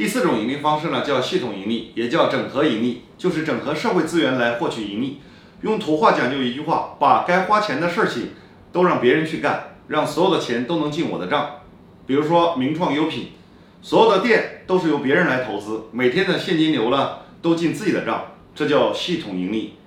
第四种盈利方式呢叫系统盈利也叫整合盈利就是整合社会资源来获取盈利。用土话讲就一句话把该花钱的事情都让别人去干让所有的钱都能进我的账。比如说名创优品所有的店都是由别人来投资每天的现金流呢都进自己的账这叫系统盈利。